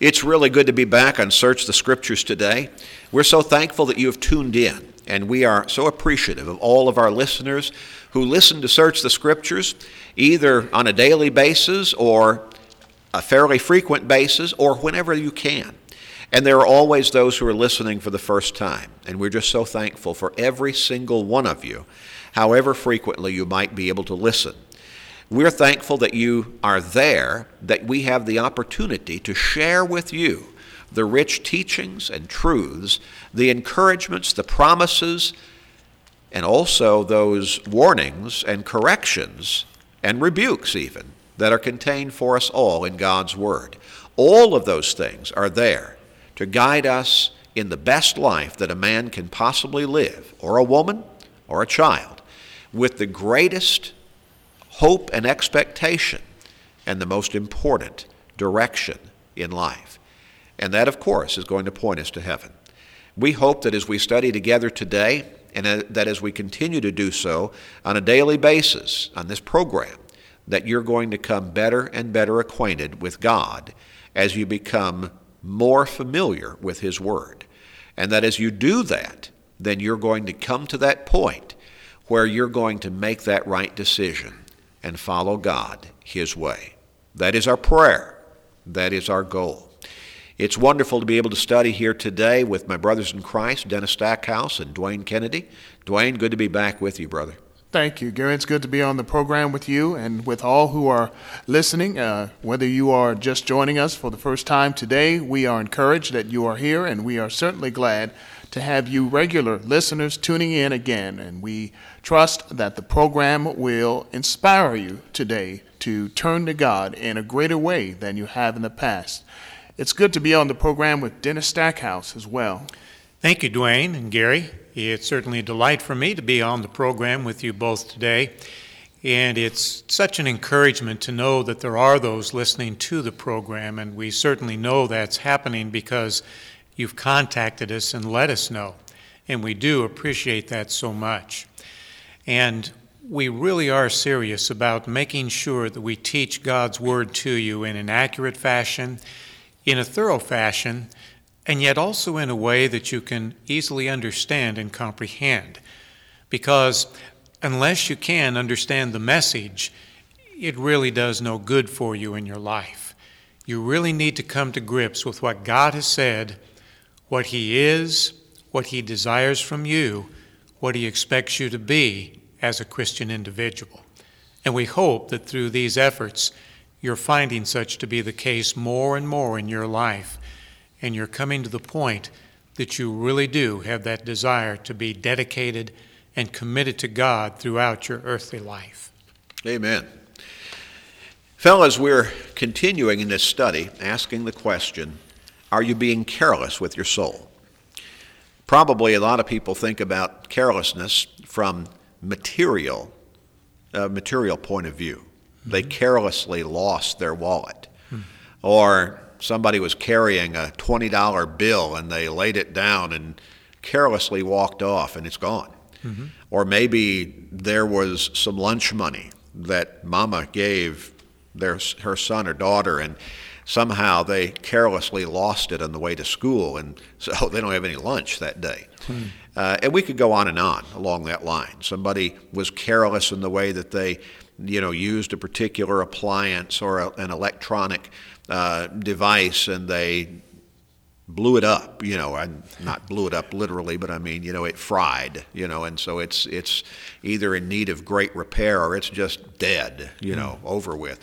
It's really good to be back on Search the Scriptures today. We're so thankful that you have tuned in, and we are so appreciative of all of our listeners who listen to Search the Scriptures either on a daily basis or a fairly frequent basis or whenever you can. And there are always those who are listening for the first time, and we're just so thankful for every single one of you, however frequently you might be able to listen. We're thankful that you are there, that we have the opportunity to share with you the rich teachings and truths, the encouragements, the promises, and also those warnings and corrections and rebukes, even, that are contained for us all in God's Word. All of those things are there to guide us in the best life that a man can possibly live, or a woman, or a child, with the greatest hope and expectation, and the most important, direction in life. And that, of course, is going to point us to heaven. We hope that as we study together today, and that as we continue to do so on a daily basis on this program, that you're going to come better and better acquainted with God as you become more familiar with His Word. And that as you do that, then you're going to come to that point where you're going to make that right decision and follow God His way. That is our prayer. That is our goal. It's wonderful to be able to study here today with my brothers in Christ, Dennis Stackhouse and Dwayne Kennedy. Dwayne, good to be back with you, brother. Thank you, Gary. It's good to be on the program with you and with all who are listening. Uh, whether you are just joining us for the first time today, we are encouraged that you are here, and we are certainly glad to have you regular listeners tuning in again. And we trust that the program will inspire you today to turn to God in a greater way than you have in the past. It's good to be on the program with Dennis Stackhouse as well. Thank you, Dwayne and Gary. It's certainly a delight for me to be on the program with you both today. And it's such an encouragement to know that there are those listening to the program, and we certainly know that's happening because you've contacted us and let us know. And we do appreciate that so much. And we really are serious about making sure that we teach God's Word to you in an accurate fashion, in a thorough fashion, and yet also in a way that you can easily understand and comprehend. Because unless you can understand the message, it really does no good for you in your life. You really need to come to grips with what God has said what He is, what He desires from you, what He expects you to be as a Christian individual. And we hope that through these efforts, you're finding such to be the case more and more in your life, and you're coming to the point that you really do have that desire to be dedicated and committed to God throughout your earthly life. Amen. Fellas, we're continuing in this study asking the question are you being careless with your soul? Probably a lot of people think about carelessness from material, uh, material point of view. Mm-hmm. They carelessly lost their wallet, mm-hmm. or somebody was carrying a twenty dollar bill and they laid it down and carelessly walked off and it's gone. Mm-hmm. Or maybe there was some lunch money that mama gave their her son or daughter and somehow they carelessly lost it on the way to school, and so they don't have any lunch that day. Hmm. Uh, and we could go on and on along that line. Somebody was careless in the way that they, you know, used a particular appliance or a, an electronic uh, device, and they blew it up. You know, I not blew it up literally, but I mean, you know, it fried. You know, and so it's it's either in need of great repair or it's just dead. You hmm. know, over with.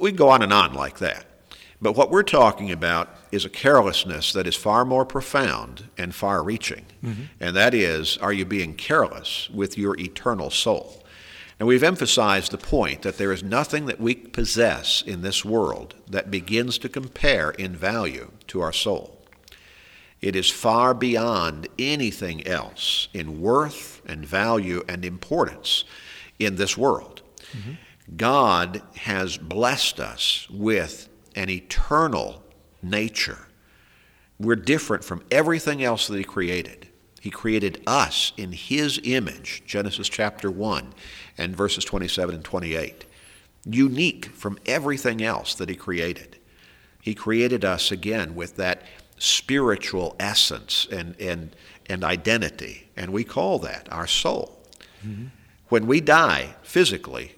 We go on and on like that. But what we're talking about is a carelessness that is far more profound and far reaching. Mm-hmm. And that is, are you being careless with your eternal soul? And we've emphasized the point that there is nothing that we possess in this world that begins to compare in value to our soul. It is far beyond anything else in worth and value and importance in this world. Mm-hmm. God has blessed us with an eternal nature. We're different from everything else that He created. He created us in His image, Genesis chapter 1 and verses 27 and 28. Unique from everything else that He created. He created us again with that spiritual essence and, and, and identity, and we call that our soul. Mm-hmm. When we die physically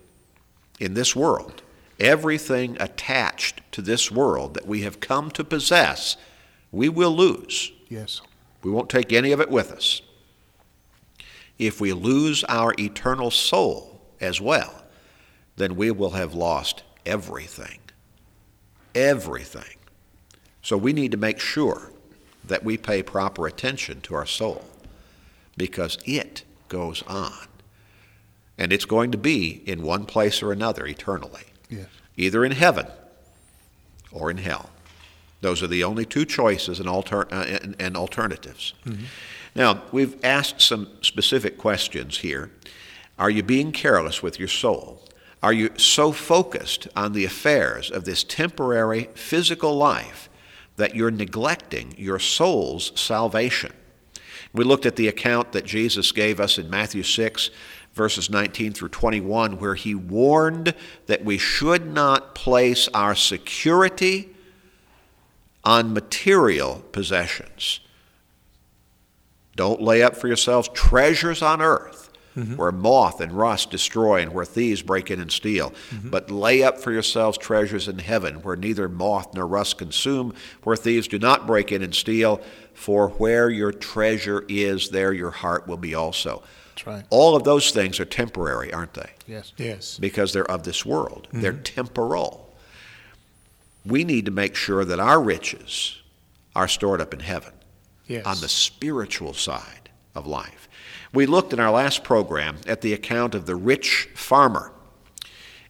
in this world, everything attached to this world that we have come to possess, we will lose. Yes. We won't take any of it with us. If we lose our eternal soul as well, then we will have lost everything. Everything. So we need to make sure that we pay proper attention to our soul because it goes on. And it's going to be in one place or another eternally. Yes. Either in heaven or in hell. Those are the only two choices and, alter- uh, and, and alternatives. Mm-hmm. Now, we've asked some specific questions here. Are you being careless with your soul? Are you so focused on the affairs of this temporary physical life that you're neglecting your soul's salvation? We looked at the account that Jesus gave us in Matthew 6, verses 19 through 21, where he warned that we should not place our security on material possessions. Don't lay up for yourselves treasures on earth mm-hmm. where moth and rust destroy and where thieves break in and steal. Mm-hmm. But lay up for yourselves treasures in heaven where neither moth nor rust consume, where thieves do not break in and steal. For where your treasure is, there your heart will be also. That's right. All of those things are temporary, aren't they? Yes. Yes. Because they're of this world. Mm-hmm. They're temporal. We need to make sure that our riches are stored up in heaven yes. on the spiritual side of life. We looked in our last program at the account of the rich farmer,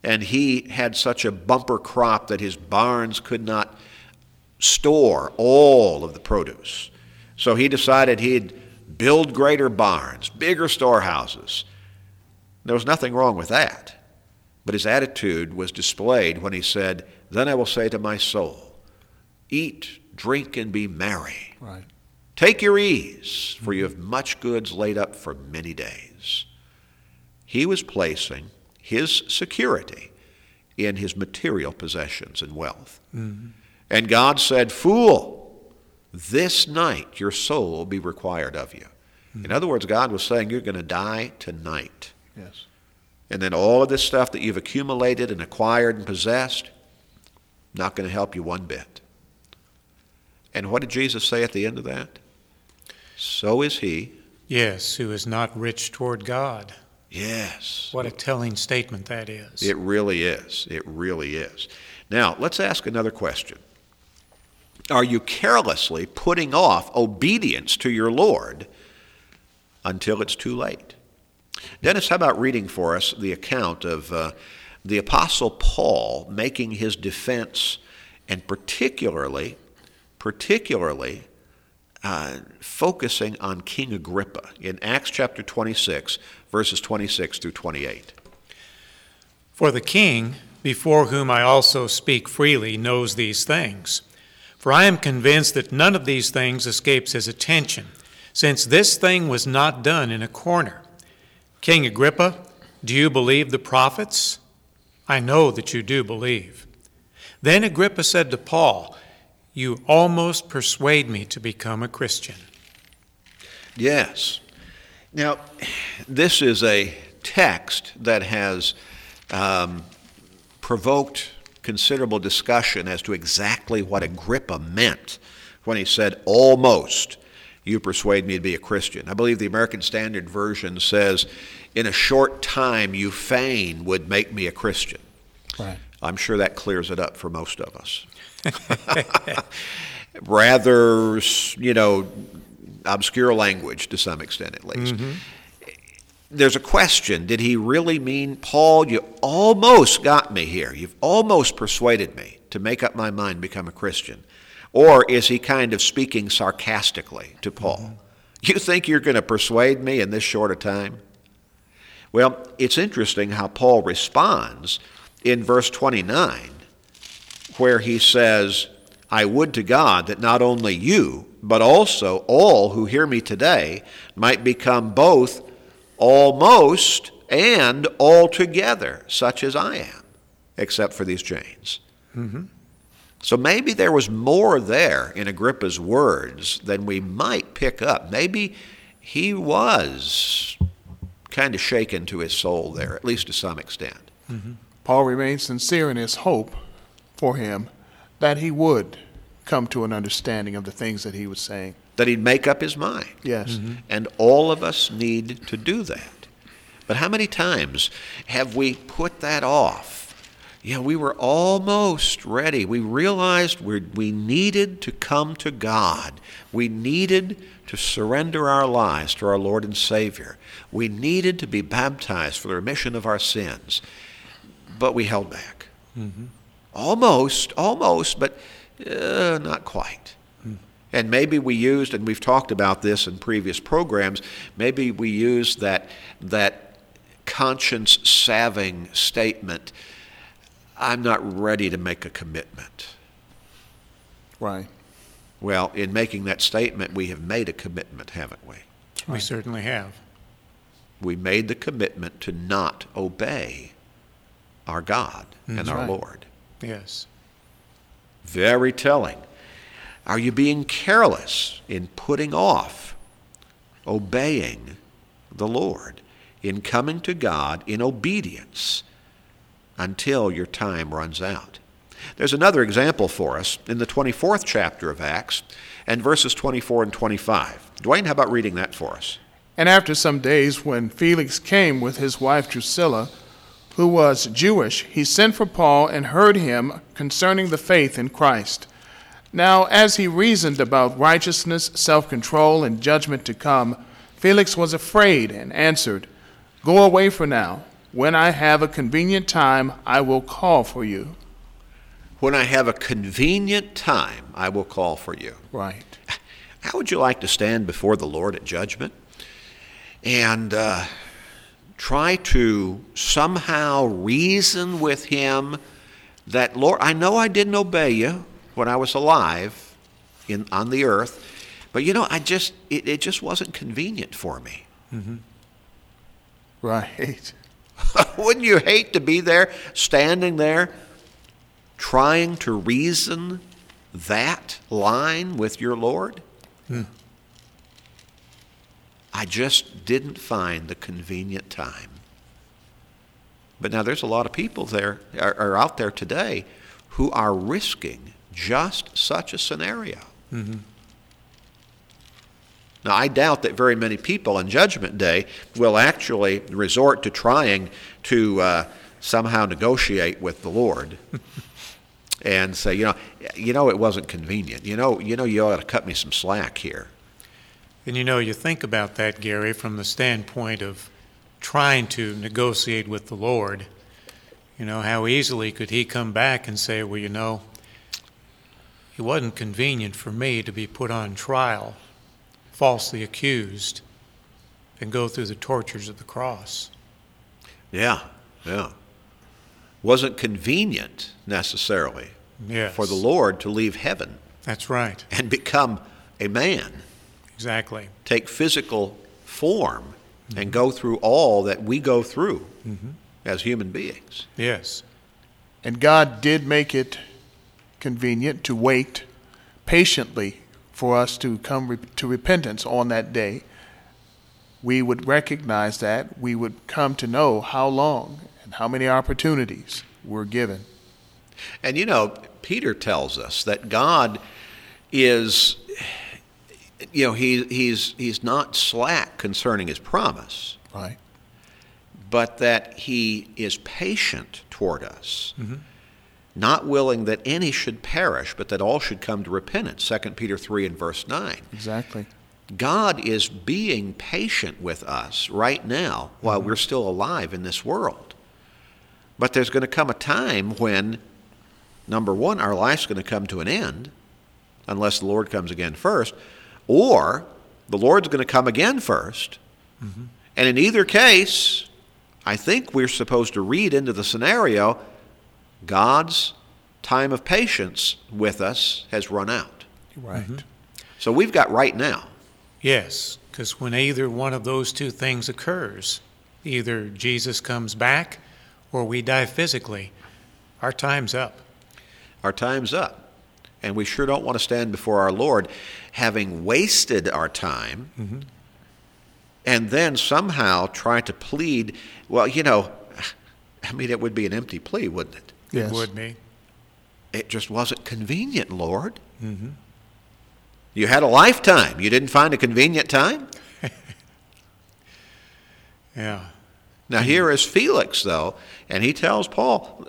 and he had such a bumper crop that his barns could not store all of the produce. So he decided he'd build greater barns, bigger storehouses. There was nothing wrong with that. But his attitude was displayed when he said, Then I will say to my soul, Eat, drink, and be merry. Right. Take your ease, for you have much goods laid up for many days. He was placing his security in his material possessions and wealth. Mm-hmm. And God said, Fool, this night your soul will be required of you. Mm-hmm. In other words, God was saying, You're going to die tonight. Yes. And then all of this stuff that you've accumulated and acquired and possessed, not going to help you one bit. And what did Jesus say at the end of that? So is he. Yes, who is not rich toward God. Yes. What a telling statement that is. It really is. It really is. Now, let's ask another question. Are you carelessly putting off obedience to your Lord until it's too late? Dennis, how about reading for us the account of uh, the Apostle Paul making his defense and particularly, particularly uh, focusing on King Agrippa in Acts chapter 26, verses 26 through 28. For the king, before whom I also speak freely, knows these things. For I am convinced that none of these things escapes his attention, since this thing was not done in a corner. King Agrippa, do you believe the prophets? I know that you do believe. Then Agrippa said to Paul, You almost persuade me to become a Christian. Yes. Now, this is a text that has um, provoked considerable discussion as to exactly what Agrippa meant when he said, almost, you persuade me to be a Christian. I believe the American Standard Version says, in a short time you fain would make me a Christian. Right. I'm sure that clears it up for most of us. Rather, you know, obscure language to some extent at least. Mm-hmm there's a question did he really mean, Paul, you almost got me here. You've almost persuaded me to make up my mind, become a Christian. Or is he kind of speaking sarcastically to Paul? Mm-hmm. You think you're going to persuade me in this short a time? Well, it's interesting how Paul responds in verse 29, where he says, I would to God that not only you, but also all who hear me today might become both almost and altogether such as I am, except for these chains. Mm-hmm. So maybe there was more there in Agrippa's words than we might pick up. Maybe he was kind of shaken to his soul there, at least to some extent. Mm-hmm. Paul remained sincere in his hope for him that he would come to an understanding of the things that he was saying. That he'd make up his mind. Yes. Mm-hmm. And all of us need to do that. But how many times have we put that off? Yeah, we were almost ready. We realized we we needed to come to God. We needed to surrender our lives to our Lord and Savior. We needed to be baptized for the remission of our sins. But we held back. Mm-hmm. Almost, almost, but uh, not quite. And maybe we used, and we've talked about this in previous programs, maybe we used that, that conscience salving statement I'm not ready to make a commitment. Right. Well, in making that statement, we have made a commitment, haven't we? We certainly have. We made the commitment to not obey our God mm-hmm. and our right. Lord. Yes. Very telling. Are you being careless in putting off obeying the Lord, in coming to God in obedience until your time runs out? There's another example for us in the 24th chapter of Acts and verses 24 and 25. Dwayne, how about reading that for us? And after some days, when Felix came with his wife Drusilla, who was Jewish, he sent for Paul and heard him concerning the faith in Christ. Now, as he reasoned about righteousness, self control, and judgment to come, Felix was afraid and answered, Go away for now. When I have a convenient time, I will call for you. When I have a convenient time, I will call for you. Right. How would you like to stand before the Lord at judgment? And uh, try to somehow reason with him that, Lord, I know I didn't obey you when I was alive in, on the earth, but you know, I just, it, it just wasn't convenient for me. Mm-hmm. Right. Wouldn't you hate to be there, standing there, trying to reason that line with your Lord? Hmm. I just didn't find the convenient time. But now there's a lot of people there are, are out there today who are risking just such a scenario. Mm-hmm. Now, I doubt that very many people on Judgment Day will actually resort to trying to uh, somehow negotiate with the Lord and say, you know, you know, it wasn't convenient. You know, you know, you ought to cut me some slack here. And you know, you think about that, Gary, from the standpoint of trying to negotiate with the Lord. You know, how easily could he come back and say, well, you know, it wasn't convenient for me to be put on trial, falsely accused, and go through the tortures of the cross. Yeah, yeah. Wasn't convenient necessarily yes. for the Lord to leave heaven. That's right. And become a man. Exactly. Take physical form mm-hmm. and go through all that we go through mm-hmm. as human beings. Yes. And God did make it convenient to wait patiently for us to come re- to repentance on that day. We would recognize that. We would come to know how long and how many opportunities were given. And you know, Peter tells us that God is you know, he, he's, he's not slack concerning his promise. Right. But that he is patient toward us, mm-hmm. Not willing that any should perish, but that all should come to repentance. 2 Peter 3 and verse 9. Exactly. God is being patient with us right now while mm-hmm. we're still alive in this world. But there's going to come a time when, number one, our life's going to come to an end, unless the Lord comes again first. Or the Lord's going to come again 1st mm-hmm. And in either case, I think we're supposed to read into the scenario God's time of patience with us has run out. Right. Mm-hmm. So we've got right now. Yes, because when either one of those two things occurs, either Jesus comes back or we die physically, our time's up. Our time's up. And we sure don't want to stand before our Lord having wasted our time mm-hmm. and then somehow try to plead. Well, you know, I mean, it would be an empty plea, wouldn't it? Yes. It would be. It just wasn't convenient, Lord. Mm-hmm. You had a lifetime. You didn't find a convenient time? yeah. Now, here is Felix, though, and he tells Paul,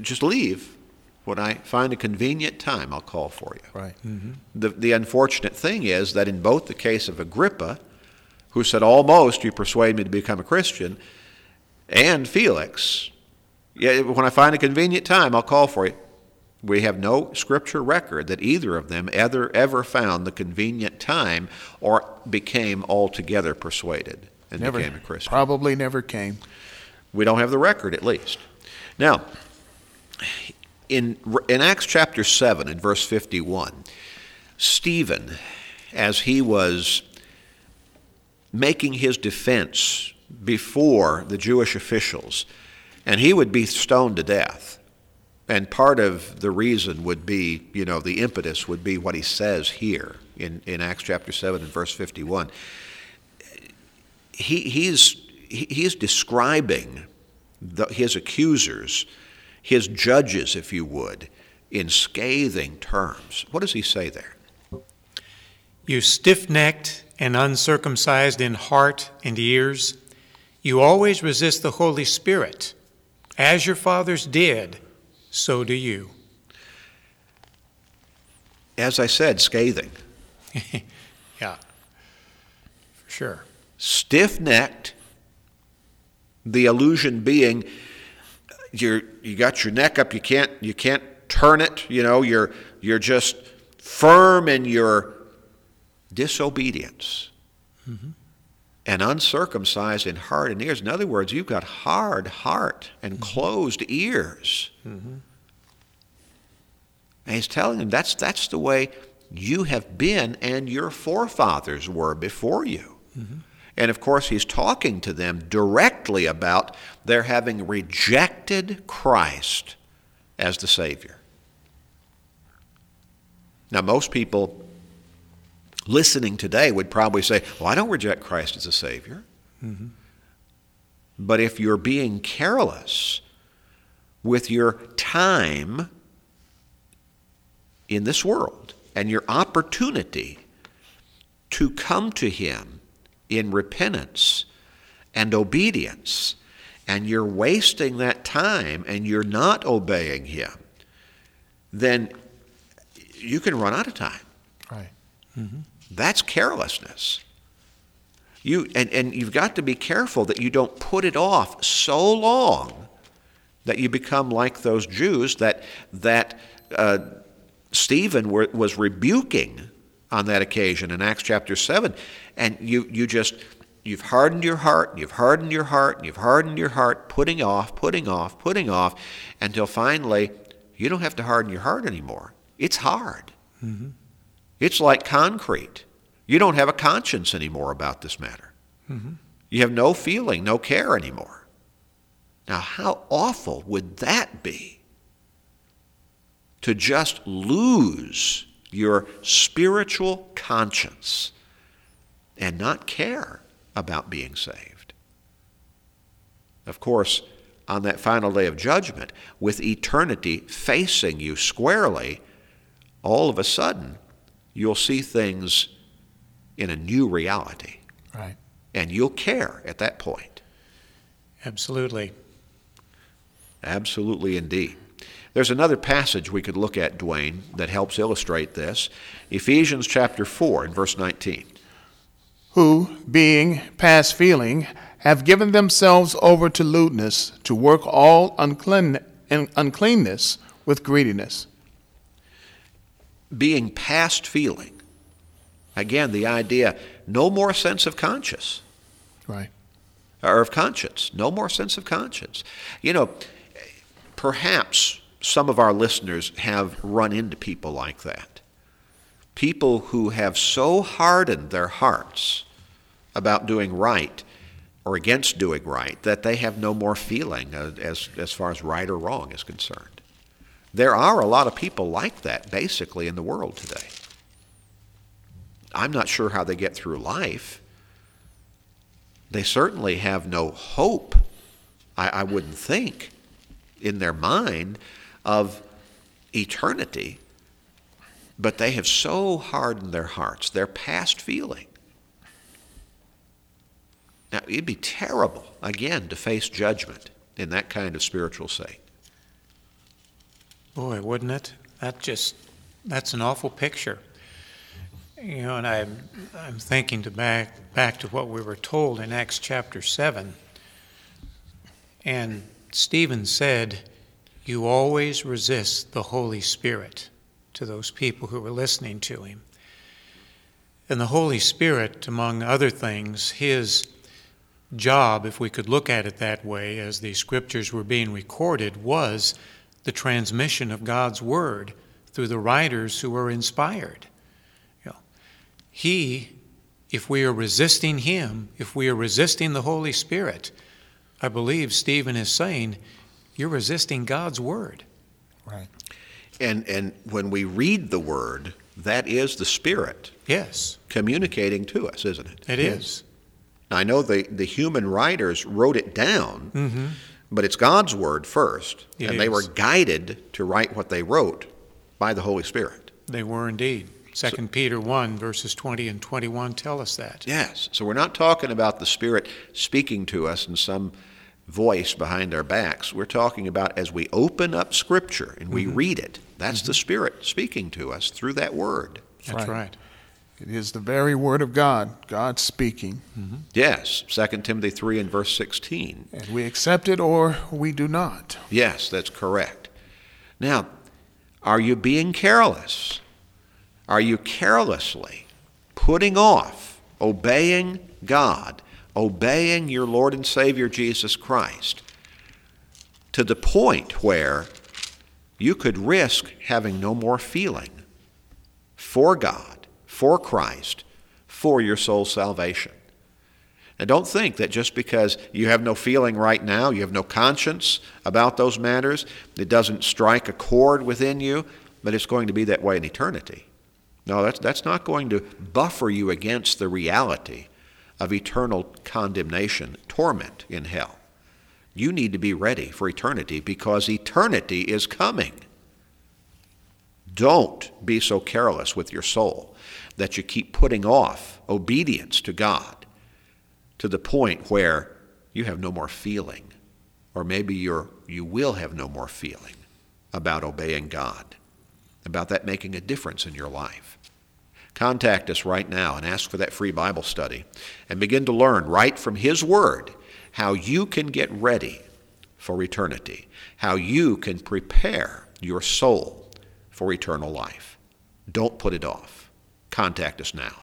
just leave. When I find a convenient time, I'll call for you. Right. Mm-hmm. The, the unfortunate thing is that in both the case of Agrippa, who said, Almost you persuade me to become a Christian, and Felix, yeah, when I find a convenient time, I'll call for you. We have no scripture record that either of them ever, ever found the convenient time or became altogether persuaded and never, became a Christian. Probably never came. We don't have the record, at least. Now, in, in Acts chapter 7 and verse 51, Stephen, as he was making his defense before the Jewish officials, and he would be stoned to death. And part of the reason would be, you know, the impetus would be what he says here in, in Acts chapter 7 and verse 51. He, he's, he's describing the, his accusers, his judges, if you would, in scathing terms. What does he say there? You stiff necked and uncircumcised in heart and ears, you always resist the Holy Spirit. As your fathers did, so do you. As I said, scathing. yeah, for sure. Stiff necked, the illusion being you're, you got your neck up, you can't, you can't turn it, you know, you're, you're just firm in your disobedience. Mm-hmm and uncircumcised in heart and ears. In other words, you've got hard heart and mm-hmm. closed ears. Mm-hmm. And he's telling them that's, that's the way you have been and your forefathers were before you. Mm-hmm. And of course, he's talking to them directly about their having rejected Christ as the Savior. Now, most people listening today would probably say, Well, I don't reject Christ as a Savior. Mm-hmm. But if you're being careless with your time in this world and your opportunity to come to Him in repentance and obedience, and you're wasting that time and you're not obeying Him, then you can run out of time. Right. Mm-hmm. That's carelessness. You, and, and you've got to be careful that you don't put it off so long that you become like those Jews that, that uh, Stephen were, was rebuking on that occasion in Acts chapter 7. And you, you just, you've hardened your heart, and you've hardened your heart, and you've hardened your heart, putting off, putting off, putting off, until finally you don't have to harden your heart anymore. It's hard. Mm-hmm. It's like concrete. You don't have a conscience anymore about this matter. Mm-hmm. You have no feeling, no care anymore. Now, how awful would that be? To just lose your spiritual conscience and not care about being saved. Of course, on that final day of judgment, with eternity facing you squarely, all of a sudden, you'll see things in a new reality. Right. And you'll care at that point. Absolutely. Absolutely indeed. There's another passage we could look at, Dwayne, that helps illustrate this. Ephesians chapter 4 and verse 19. Who, being past feeling, have given themselves over to lewdness to work all unclean, uncleanness with greediness being past feeling. Again, the idea no more sense of conscience. Right. Or of conscience. No more sense of conscience. You know, perhaps some of our listeners have run into people like that. People who have so hardened their hearts about doing right or against doing right that they have no more feeling as, as far as right or wrong is concerned. There are a lot of people like that, basically, in the world today. I'm not sure how they get through life. They certainly have no hope, I, I wouldn't think, in their mind of eternity. But they have so hardened they're hearts, their past feeling. Now, it'd be terrible, again, to face judgment in that kind of spiritual state. Boy, wouldn't it? That just, that's an awful picture. You know, and I'm, I'm thinking to back, back to what we were told in Acts chapter 7. And Stephen said, You always resist the Holy Spirit to those people who were listening to him. And the Holy Spirit, among other things, his job, if we could look at it that way, as the scriptures were being recorded, was the transmission of God's Word through the writers who were inspired. You know, he, if we are resisting Him, if we are resisting the Holy Spirit, I believe Stephen is saying, you're resisting God's Word. Right. And, and when we read the Word, that is the Spirit Yes, communicating to us, isn't it? it is. Now, I know the, the human writers wrote it down, Mm-hmm. But it's God's Word first, It and they were guided to write what they wrote by the Holy Spirit. They were indeed. Second Peter 1, verses 20 and 21 tell us that. Yes. So we're not talking about the Spirit speaking to us in some voice behind our backs. We're talking about as we open up Scripture and we mm-hmm. read it, that's mm-hmm. the Spirit speaking to us through that Word. That's Right. right. It is the very word of God, God speaking, mm-hmm. Yes, 2 Timothy 3 and verse 16. and we accept it or we do not. Yes, that's correct. Now, are you being careless? Are you carelessly putting off obeying God, obeying your Lord and Savior Jesus Christ, to the point where you could risk having no more feeling for God, for Christ, for your soul's salvation? Now, don't think that just because you have no feeling right now, you have no conscience about those matters, it doesn't strike a chord within you, but it's going to be that way in eternity. No, that's, that's not going to buffer you against the reality of eternal condemnation, torment in hell. You need to be ready for eternity because eternity is coming. Don't be so careless with your soul that you keep putting off obedience to God to the point where you have no more feeling, or maybe you're, you will have no more feeling about obeying God, about that making a difference in your life. Contact us right now and ask for that free Bible study and begin to learn right from His Word how you can get ready for eternity, how you can prepare your soul for eternal life. Don't put it off. Contact us now.